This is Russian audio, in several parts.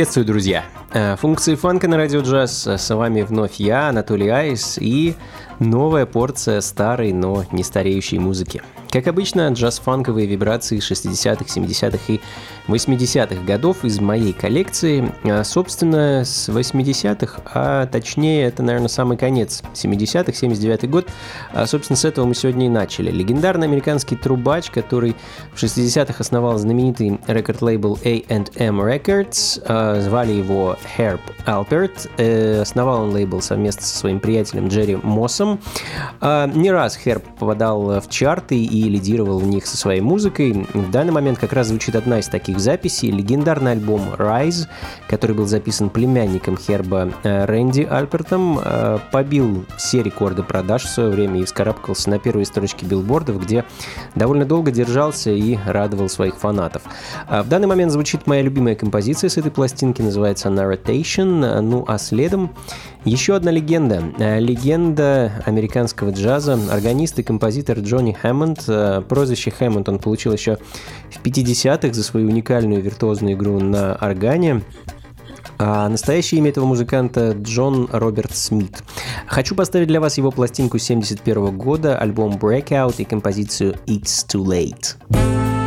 Приветствую, друзья! Э, функции фанка на радио джаз. С вами вновь я, Анатолий Айс, и новая порция старой, но не стареющей музыки. Как обычно, джаз-фанковые вибрации 60-х, 70-х и 80-х годов из моей коллекции. А, собственно, с 80-х, а точнее, это, наверное, самый конец 70-х, 79-й год. А, собственно, с этого мы сегодня и начали. Легендарный американский трубач, который в 60-х основал знаменитый рекорд-лейбл A&M Records, а, звали его Herb Alpert. Э, основал он лейбл совместно со своим приятелем Джерри Моссом. Не раз Herb попадал в чарты и лидировал в них со своей музыкой. В данный момент как раз звучит одна из таких записей, легендарный альбом Rise, который был записан племянником Херба э, Рэнди Альпертом, э, побил все рекорды продаж в свое время и вскарабкался на первые строчки билбордов, где довольно долго держался и радовал своих фанатов. А в данный момент звучит моя любимая композиция с этой пластинки, называется Narration, ну а следом еще одна легенда. Э, легенда американского джаза, органист и композитор Джонни Хэммонд. Э, прозвище Хэммонд он получил еще в 50-х за свою уникальную виртуозную игру на органе. А настоящее имя этого музыканта Джон Роберт Смит. Хочу поставить для вас его пластинку 71 года, альбом Breakout и композицию It's Too Late.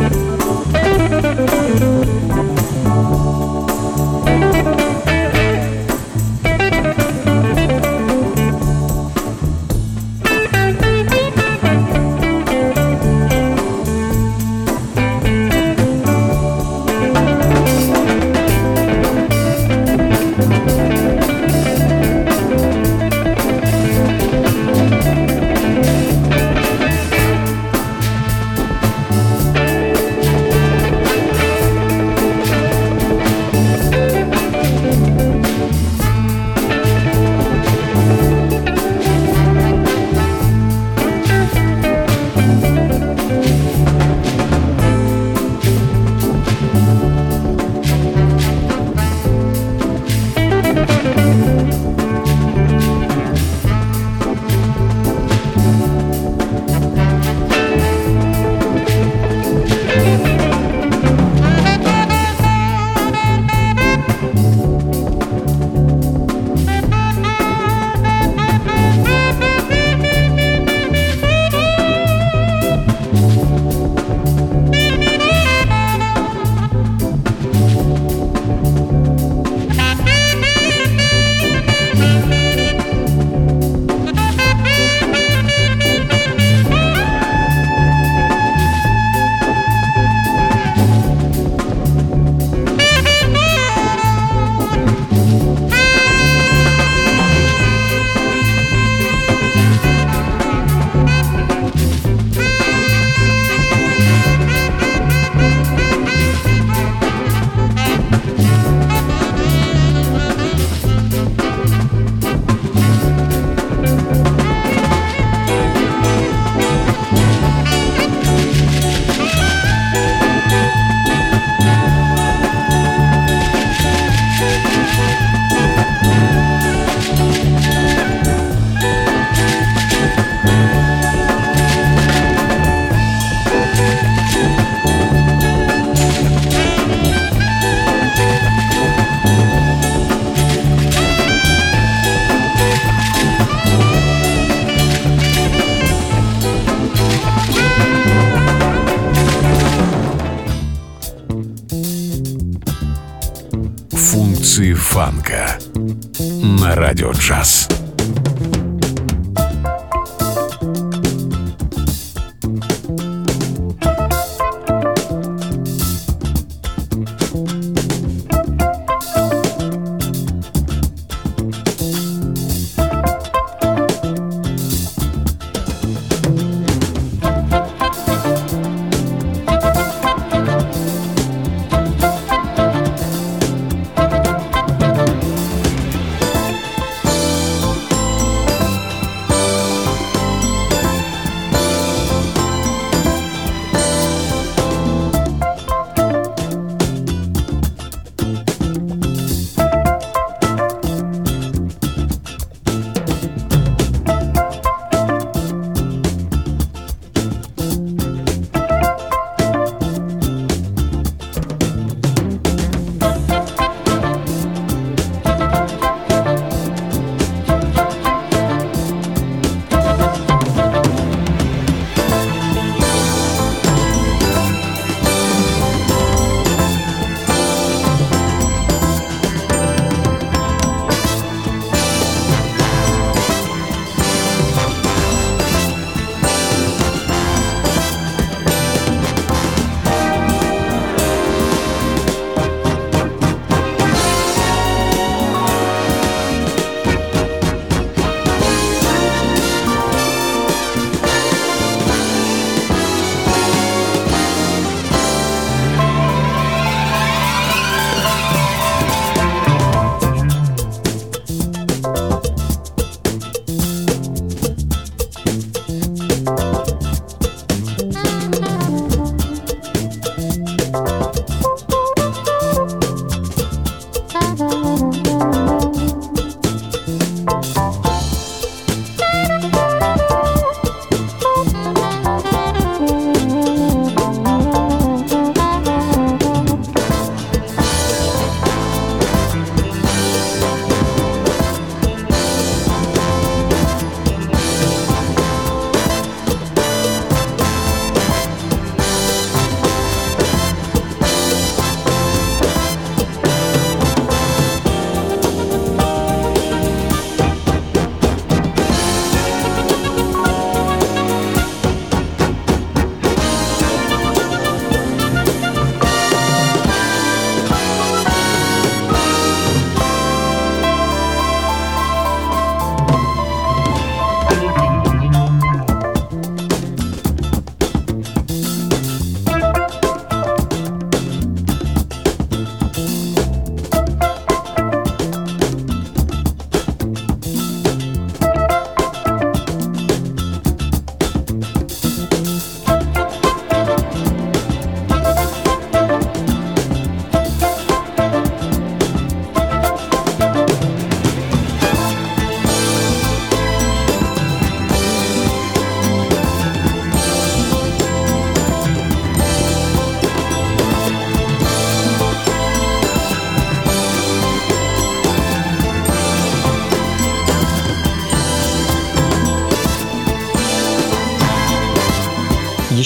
Thank you. Радио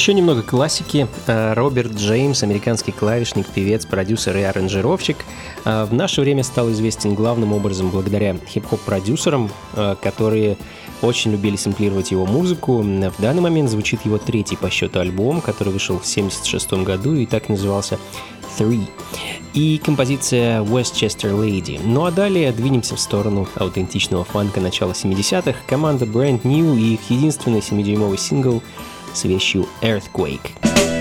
Еще немного классики. Э, Роберт Джеймс, американский клавишник, певец, продюсер и аранжировщик, э, в наше время стал известен главным образом благодаря хип-хоп-продюсерам, э, которые очень любили сэмплировать его музыку. В данный момент звучит его третий по счету альбом, который вышел в 1976 году и так назывался Three. И композиция Westchester Lady. Ну а далее двинемся в сторону аутентичного фанка начала 70-х. Команда Brand New и их единственный 7-дюймовый сингл — с вещью Earthquake.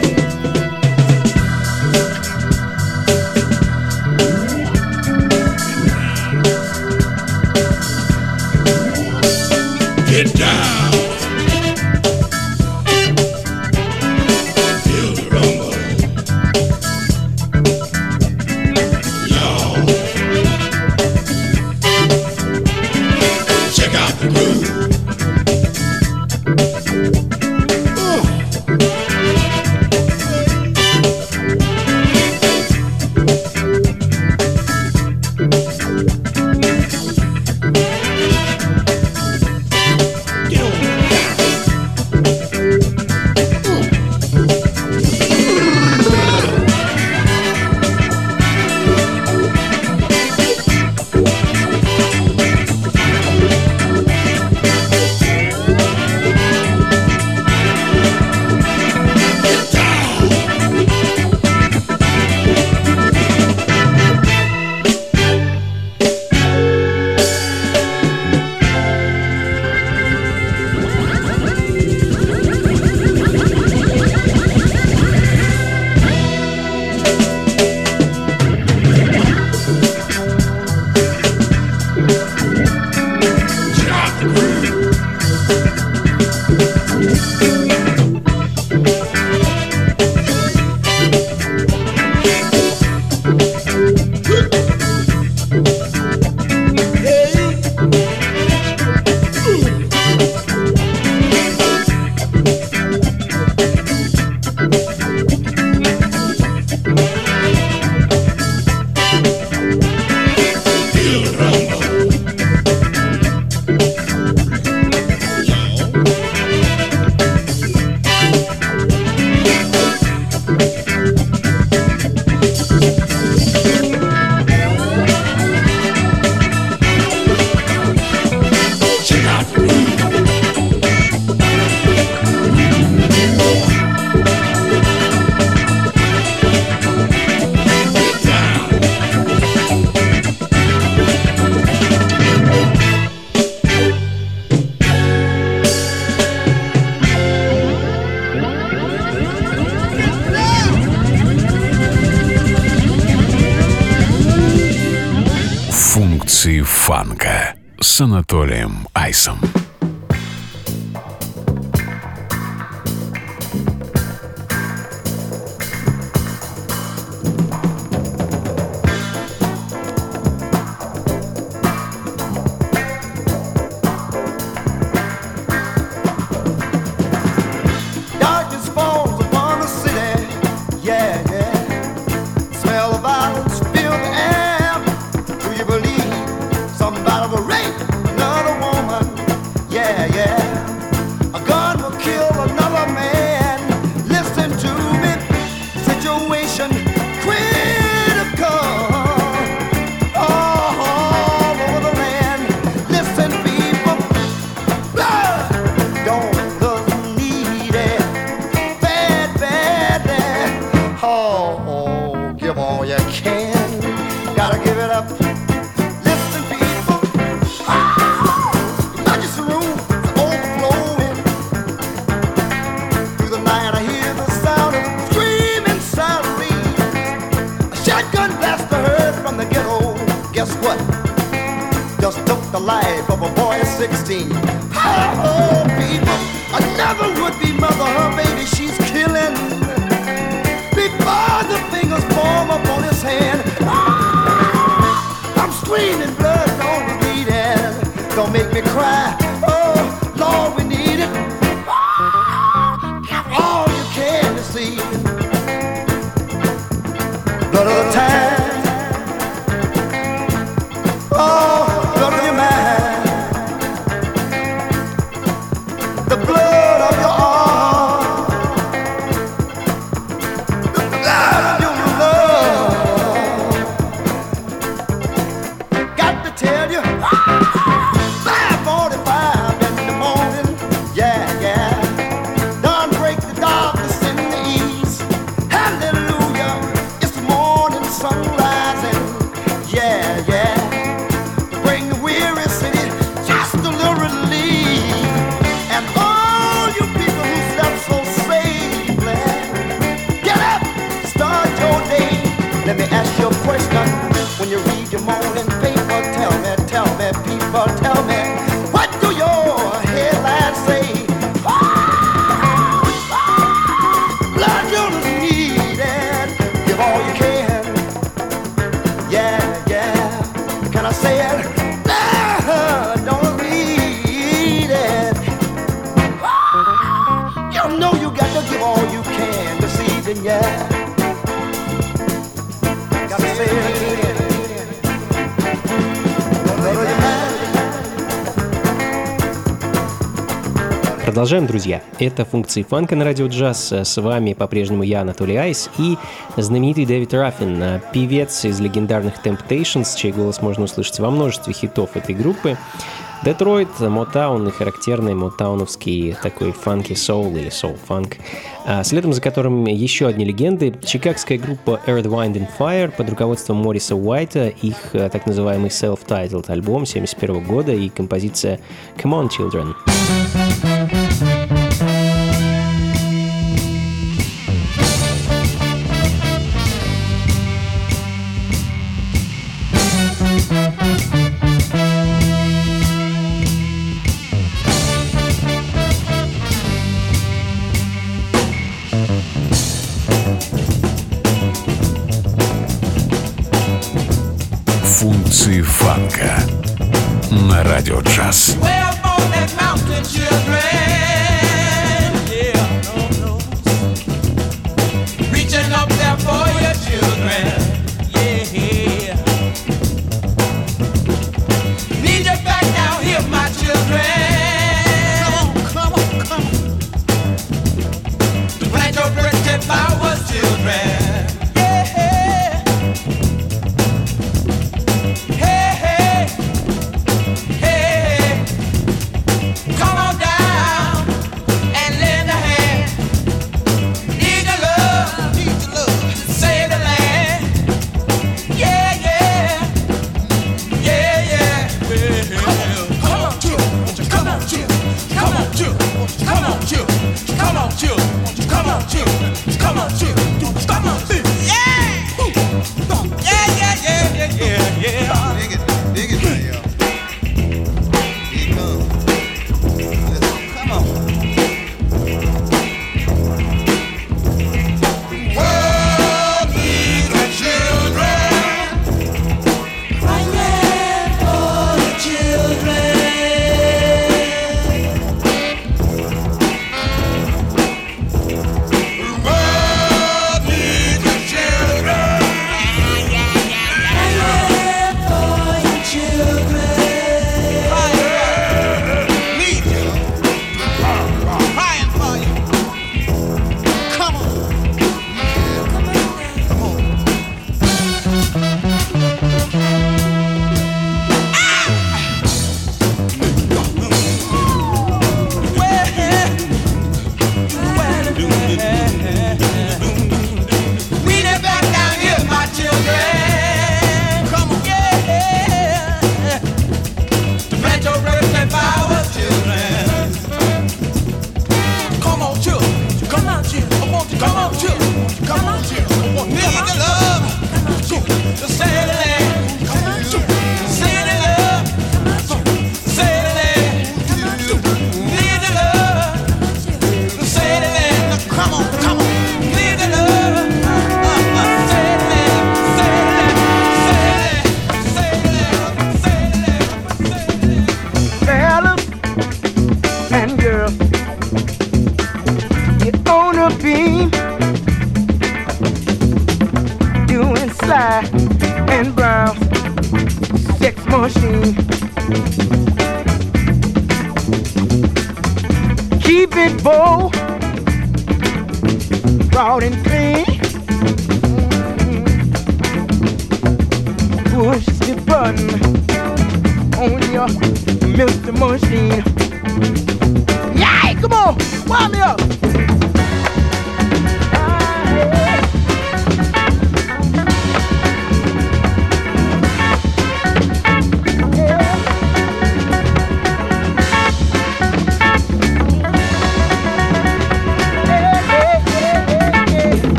Функции фанка с Анатолием Айсом. Продолжаем, друзья. Это функции фанка на радио джаз. С вами по-прежнему я, Анатолий Айс, и знаменитый Дэвид Раффин, певец из легендарных Temptations, чей голос можно услышать во множестве хитов этой группы. Детройт, Мотаун и характерный мотауновский такой фанки соул или соул-фанк, а следом за которым еще одни легенды. Чикагская группа Earth, Wind and Fire под руководством Мориса Уайта, их э, так называемый self-titled альбом 71 года и композиция Come On Children. На радио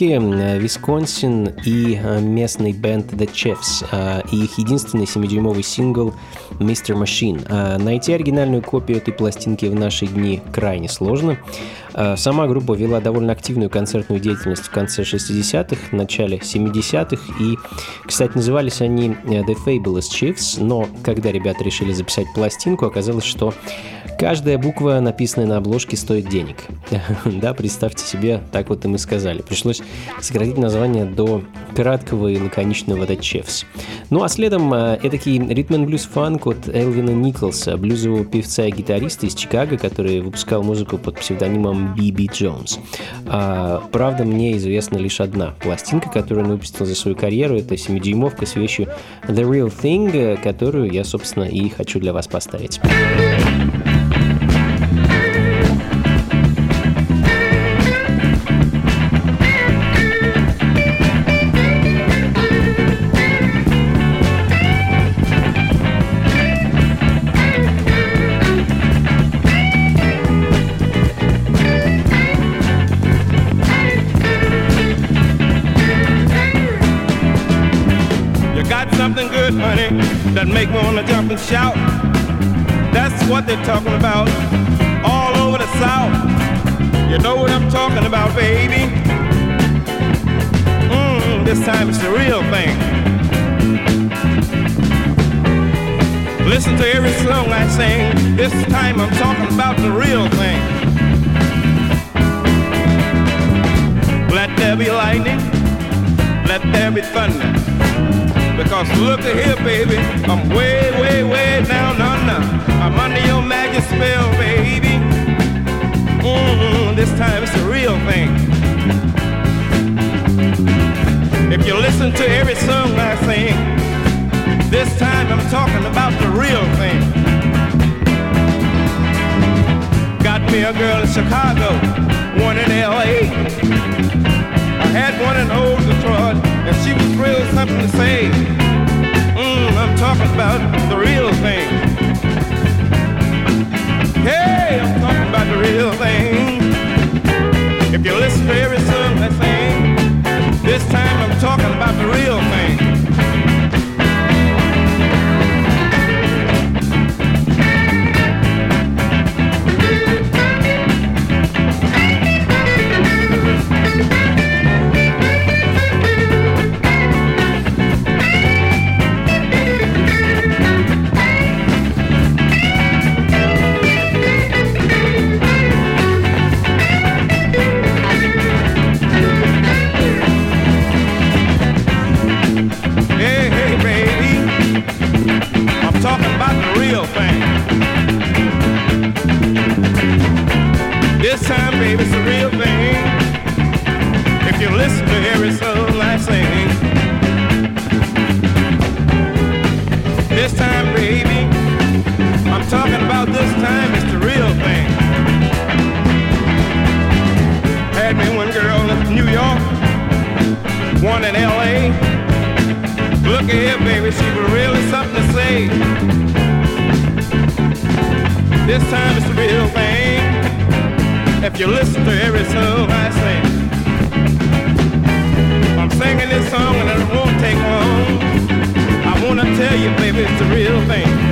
Милуоки, Висконсин и э, местный бенд The Chefs э, и их единственный 7-дюймовый сингл Mr. Machine. Э, найти оригинальную копию этой пластинки в наши дни крайне сложно. Сама группа вела довольно активную концертную деятельность в конце 60-х, начале 70-х, и, кстати, назывались они The Fabulous Chiefs, но когда ребята решили записать пластинку, оказалось, что Каждая буква, написанная на обложке, стоит денег. да, представьте себе, так вот им и сказали. Пришлось сократить название до краткого и лаконичного The Chefs. Ну а следом э, эдакий ритм блюз фанк от Элвина Николса, блюзового певца и гитариста из Чикаго, который выпускал музыку под псевдонимом Би-Би Джонс. А, правда, мне известна лишь одна пластинка, которую он выпустил за свою карьеру. Это 7-дюймовка с вещью The Real Thing, которую я, собственно, и хочу для вас поставить. Listen to every song I sing. This time I'm talking about the real thing. Let there be lightning. Let there be thunder. Because look at here, baby, I'm way, way, way down under. I'm under your magic spell, baby. Mm-hmm, this time it's a real thing. If you listen to every song I sing, this time I'm talking about the real thing. Got me a girl in Chicago, one in LA. I had one in Old Detroit, and she was really something to say. Mmm, I'm talking about the real thing. Hey, I'm talking about the real thing. If you listen to every song I sing, this time I'm talking about the real thing. time, baby, it's a real thing. If you listen to every song I sing. This time, baby, I'm talking about this time, it's the real thing. Had me one girl in New York, one in L.A. Look at here, baby, she was really something to say. This time it's the real thing if you listen to every song I sing. I'm singing this song and it won't take long. I wanna tell you, baby, it's a real thing.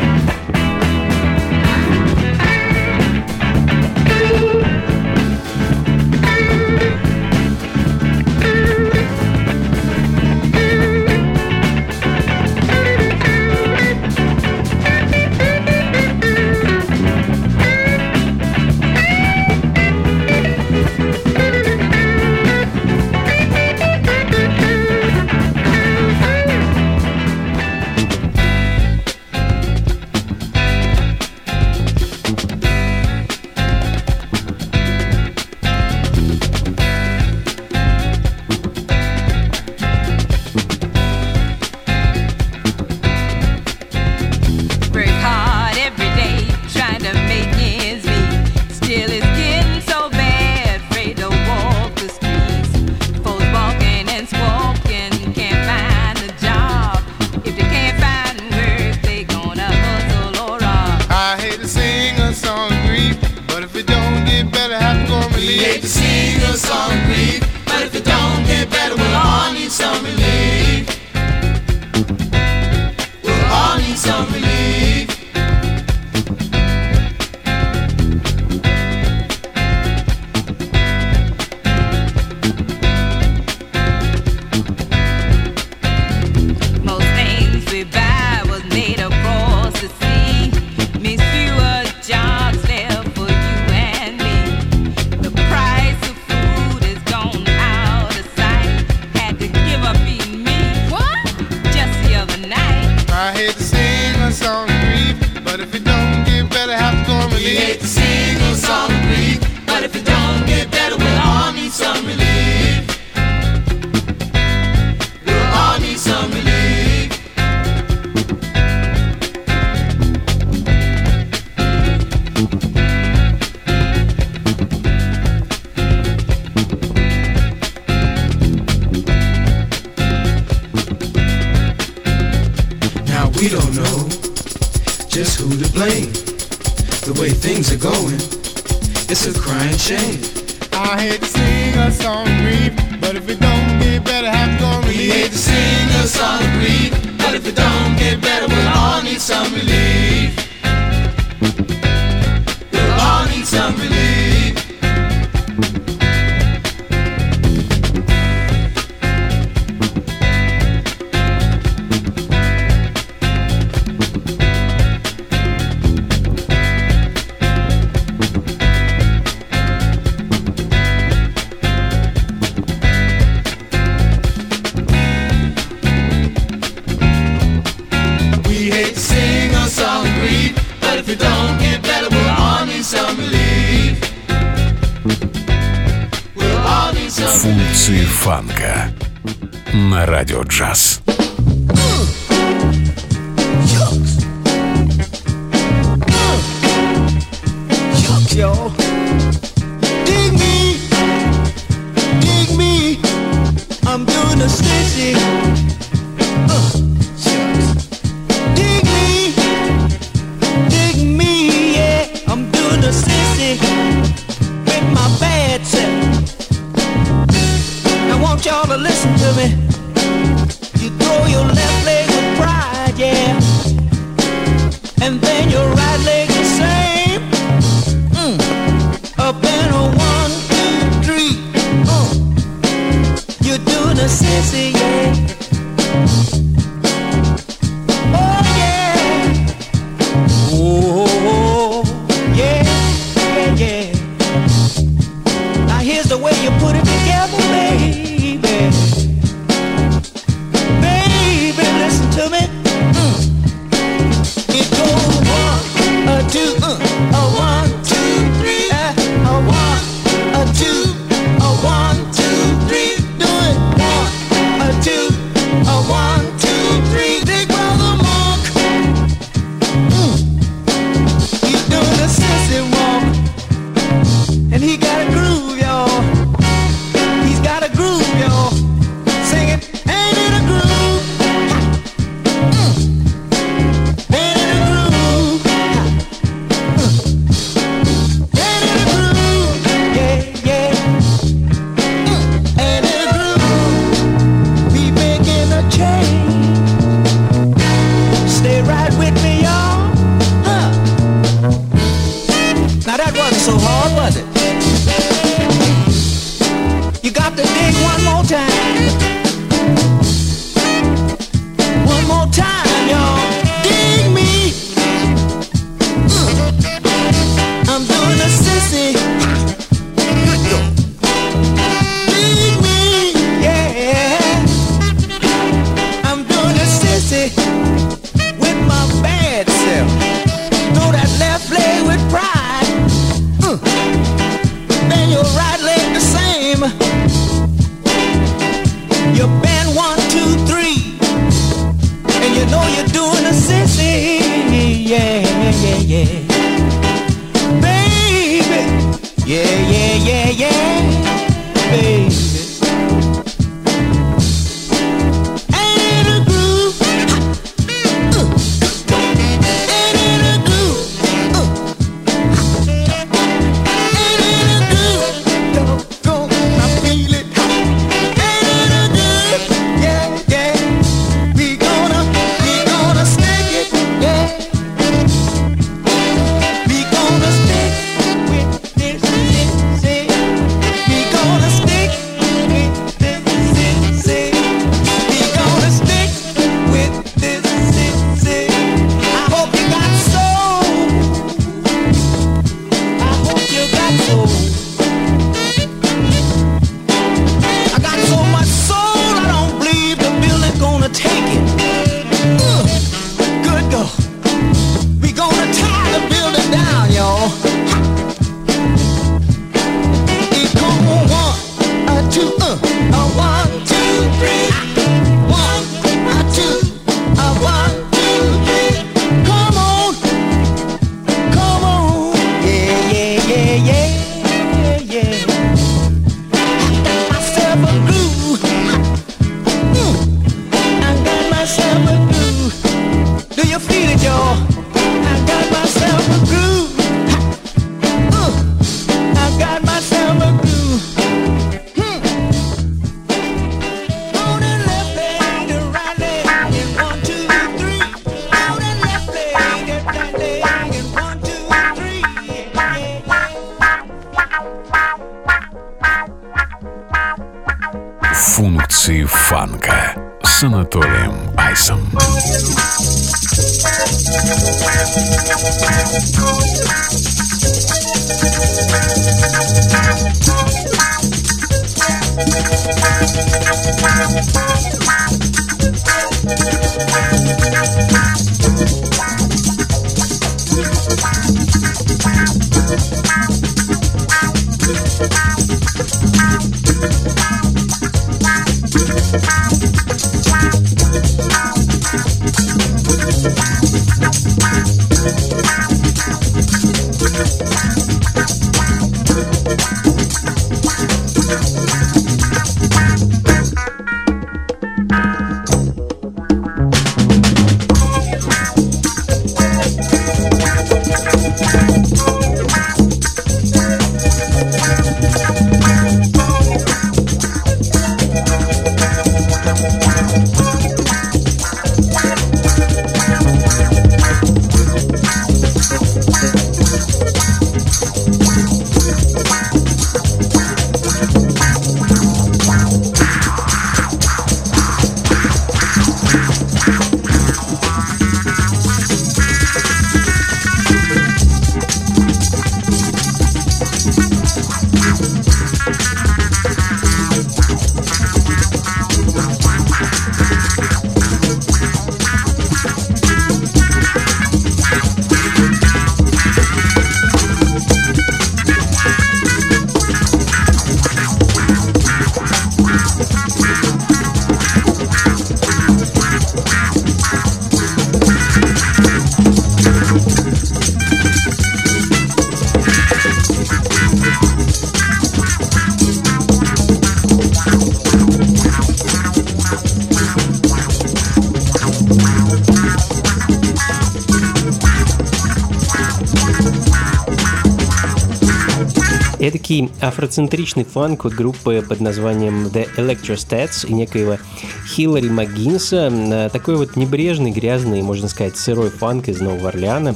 Эдакий афроцентричный фанк от группы под названием The Electrostats и некоего Хиллари Магинса. Э, такой вот небрежный, грязный, можно сказать, сырой фанк из Нового Орлеана.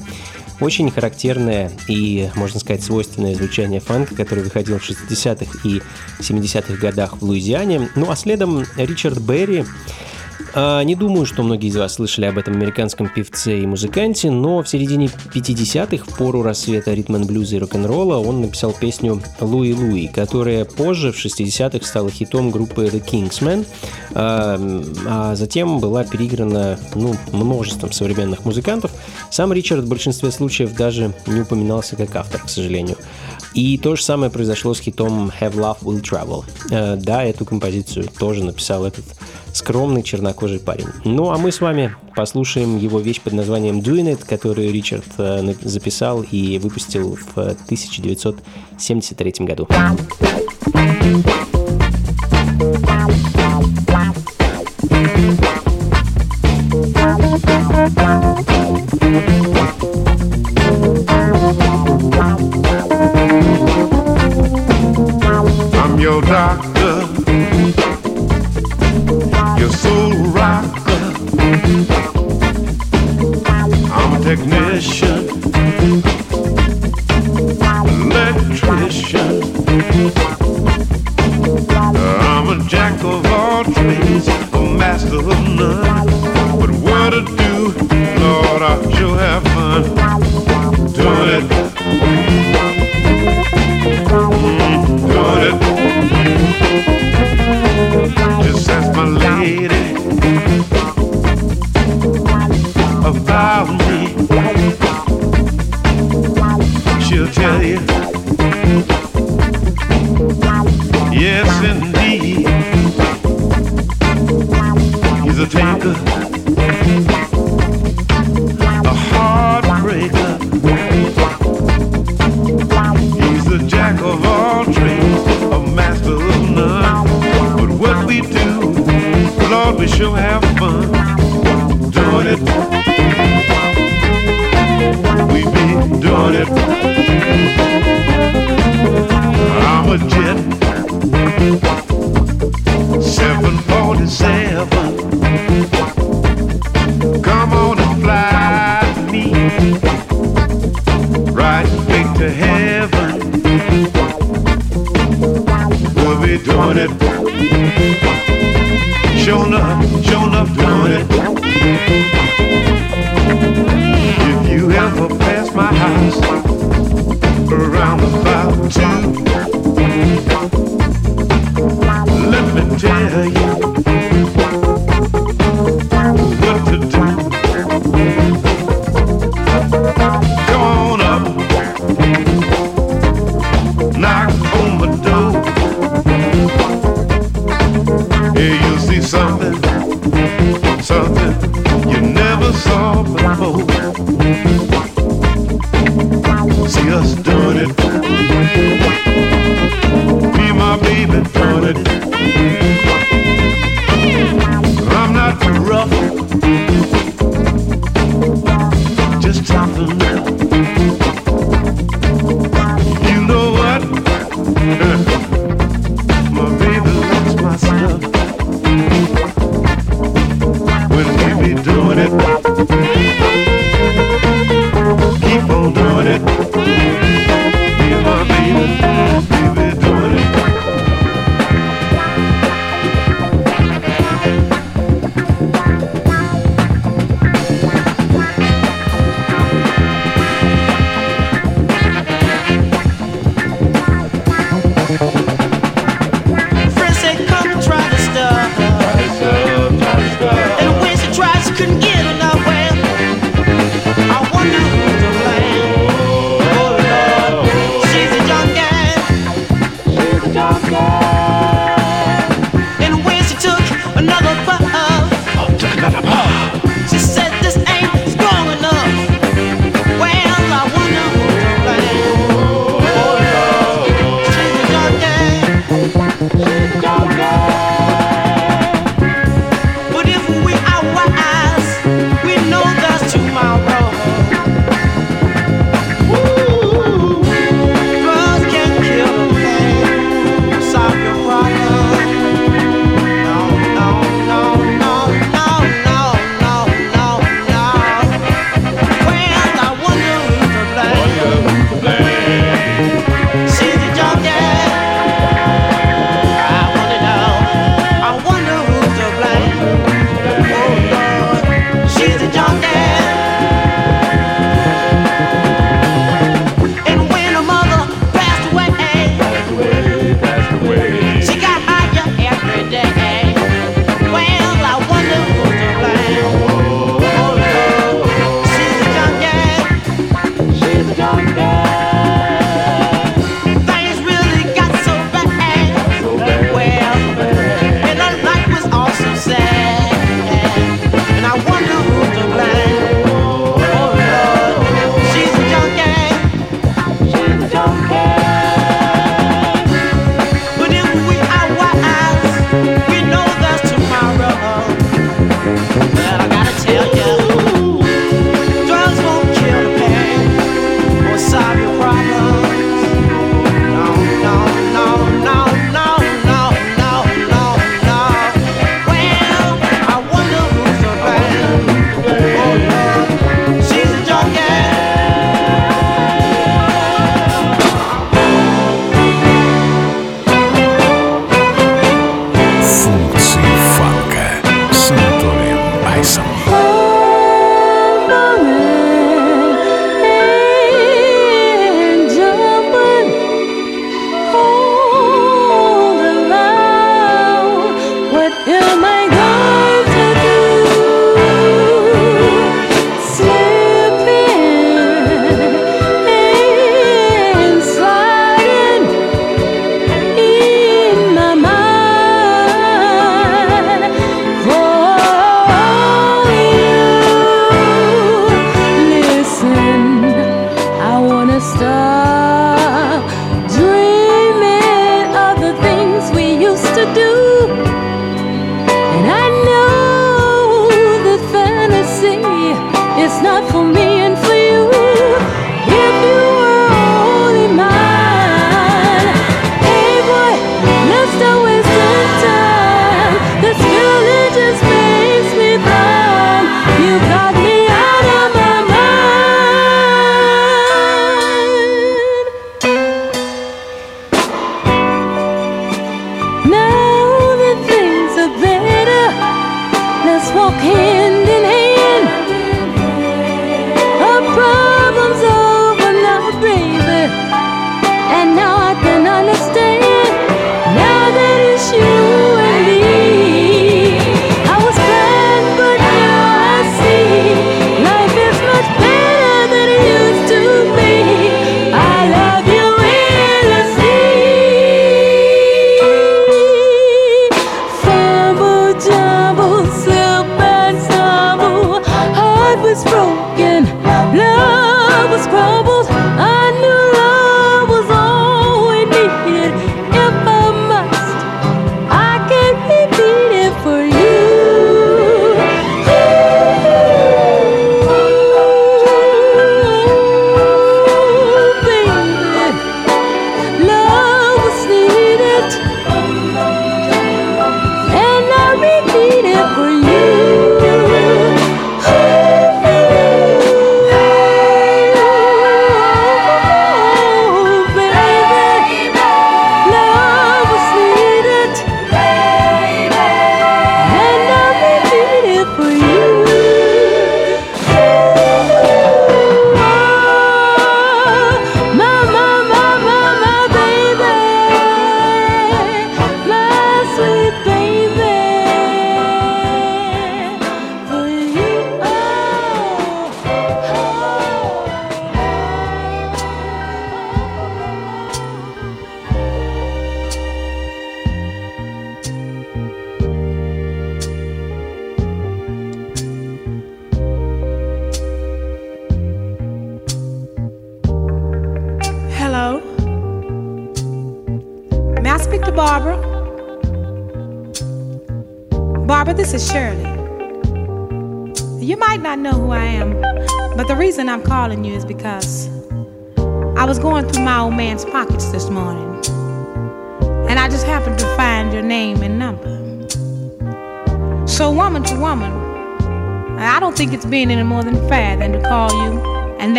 Очень характерное и, можно сказать, свойственное звучание фанка, который выходил в 60-х и 70-х годах в Луизиане. Ну а следом Ричард Берри, не думаю, что многие из вас слышали об этом американском певце и музыканте, но в середине 50-х, в пору рассвета ритм блюза и рок-н-ролла, он написал песню «Луи Луи», которая позже, в 60-х, стала хитом группы The Kingsmen, а, а затем была переиграна ну, множеством современных музыкантов. Сам Ричард в большинстве случаев даже не упоминался как автор, к сожалению. И то же самое произошло с хитом Have Love Will Travel. А, да, эту композицию тоже написал этот скромный чернокожий парень. Ну а мы с вами послушаем его вещь под названием Doing It, которую Ричард э, записал и выпустил в 1973 году.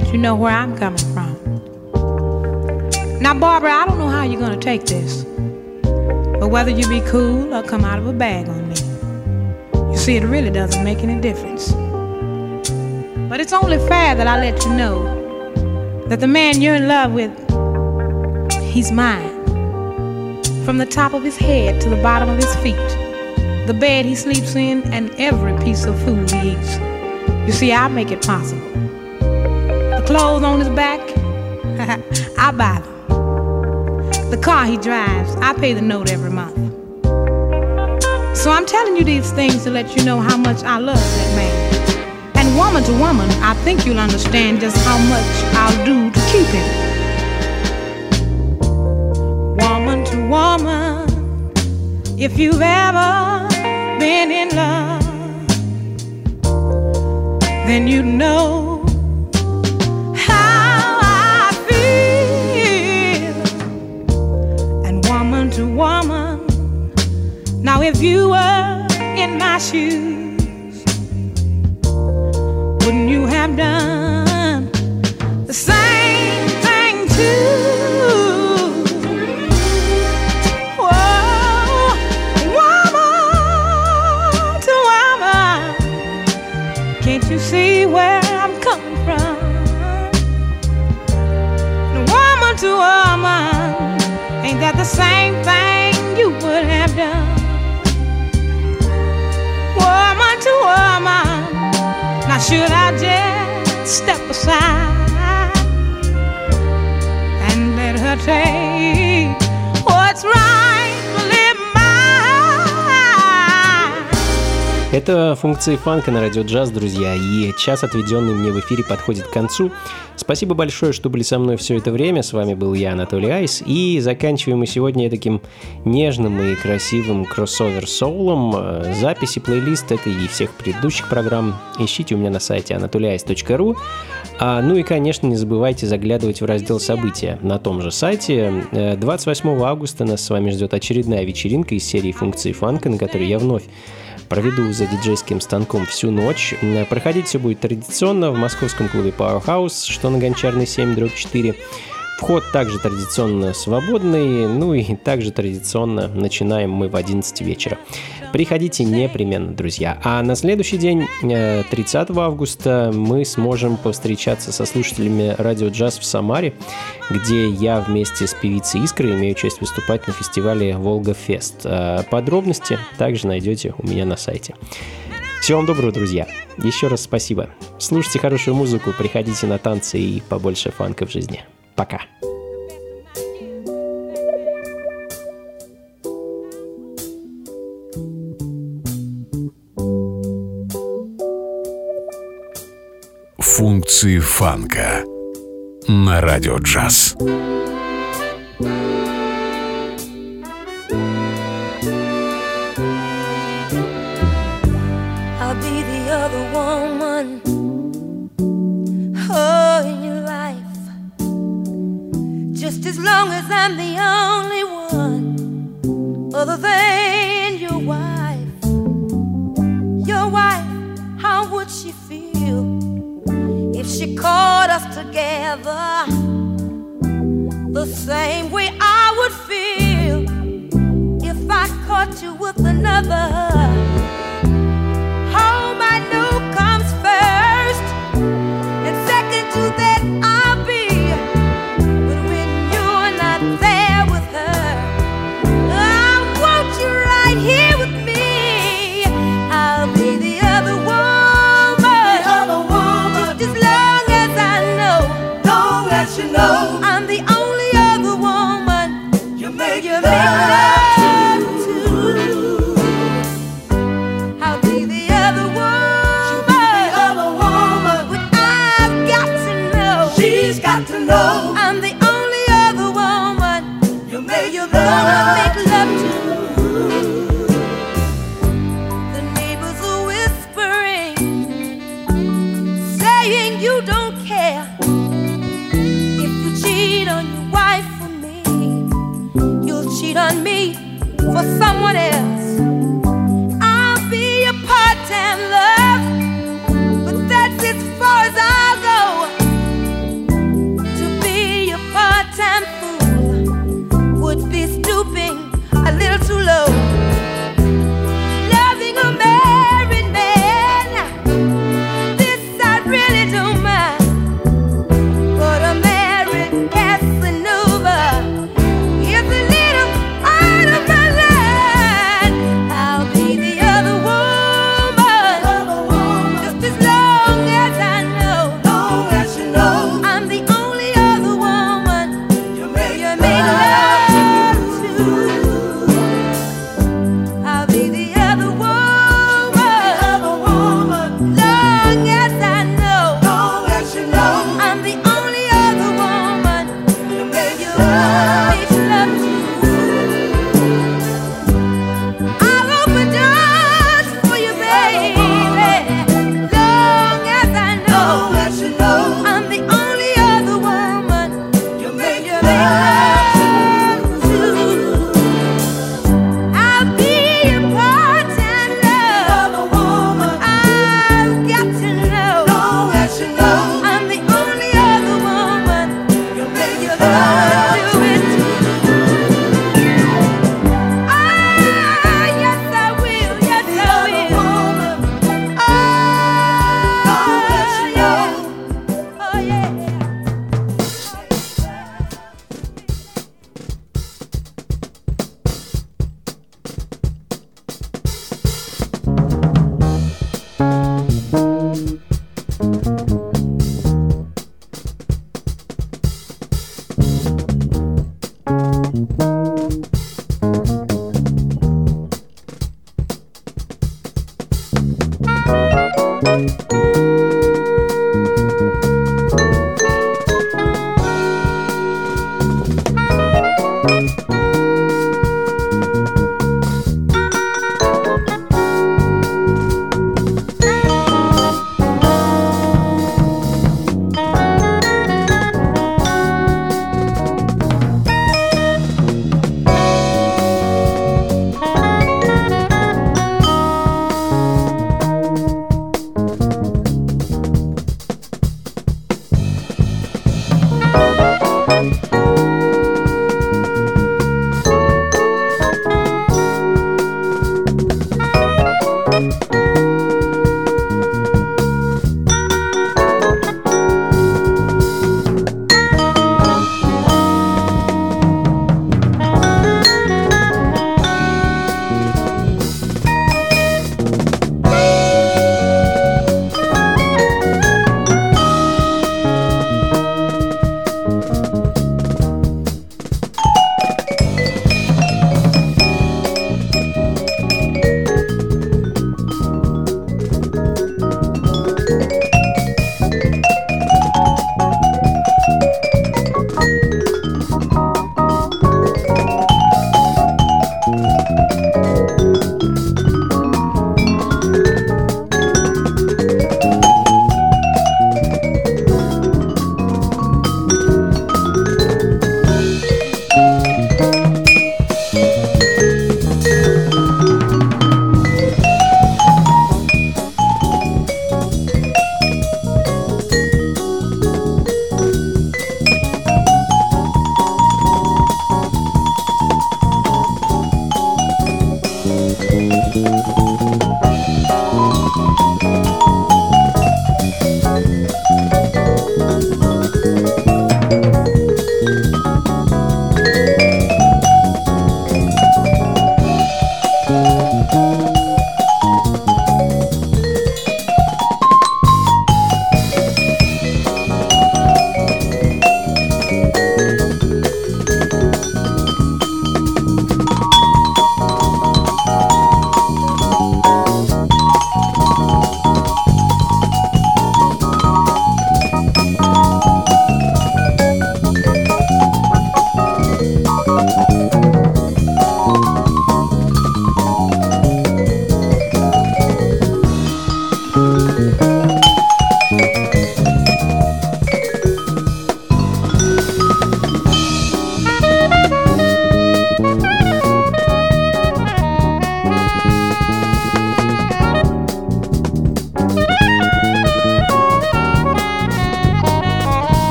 Let you know where I'm coming from. Now, Barbara, I don't know how you're going to take this, but whether you be cool or come out of a bag on me, you see, it really doesn't make any difference. But it's only fair that I let you know that the man you're in love with, he's mine. From the top of his head to the bottom of his feet, the bed he sleeps in, and every piece of food he eats. You see, I make it possible The clothes on his back, I buy them. The car he drives, I pay the note every month. So I'm telling you these things to let you know how much I love that man. And woman to woman, I think you'll understand just how much I'll do to keep him. Woman if you've ever been in love, then you know how I feel. And woman to woman, Now, if you were in my shoes, wouldn't you have done same thing you would have done. Woman to woman, now should I just step aside and let her take? Это функции фанка на радио джаз, друзья, и час, отведенный мне в эфире, подходит к концу. Спасибо большое, что были со мной все это время. С вами был я, Анатолий Айс. И заканчиваем мы сегодня таким нежным и красивым кроссовер-соулом. Э, записи, плейлист этой и всех предыдущих программ ищите у меня на сайте anatolyice.ru. А, ну и, конечно, не забывайте заглядывать в раздел «События» на том же сайте. 28 э, августа нас с вами ждет очередная вечеринка из серии функций фанка, на которой я вновь Проведу за диджейским станком всю ночь. Проходить все будет традиционно в московском клубе Powerhouse, что на Гончарной 7, дробь 4. Вход также традиционно свободный, ну и также традиционно начинаем мы в 11 вечера. Приходите непременно, друзья. А на следующий день, 30 э, августа, мы сможем повстречаться со слушателями радио джаз в Самаре, где я вместе с певицей Искрой имею честь выступать на фестивале Волга Фест. Э, подробности также найдете у меня на сайте. Всего вам доброго, друзья. Еще раз спасибо. Слушайте хорошую музыку, приходите на танцы и побольше фанка в жизни. Пока. Функции фанка на радио джаз. I'm the only one other than your wife. Your wife, how would she feel if She caught us together the same way I would feel if I caught you with another?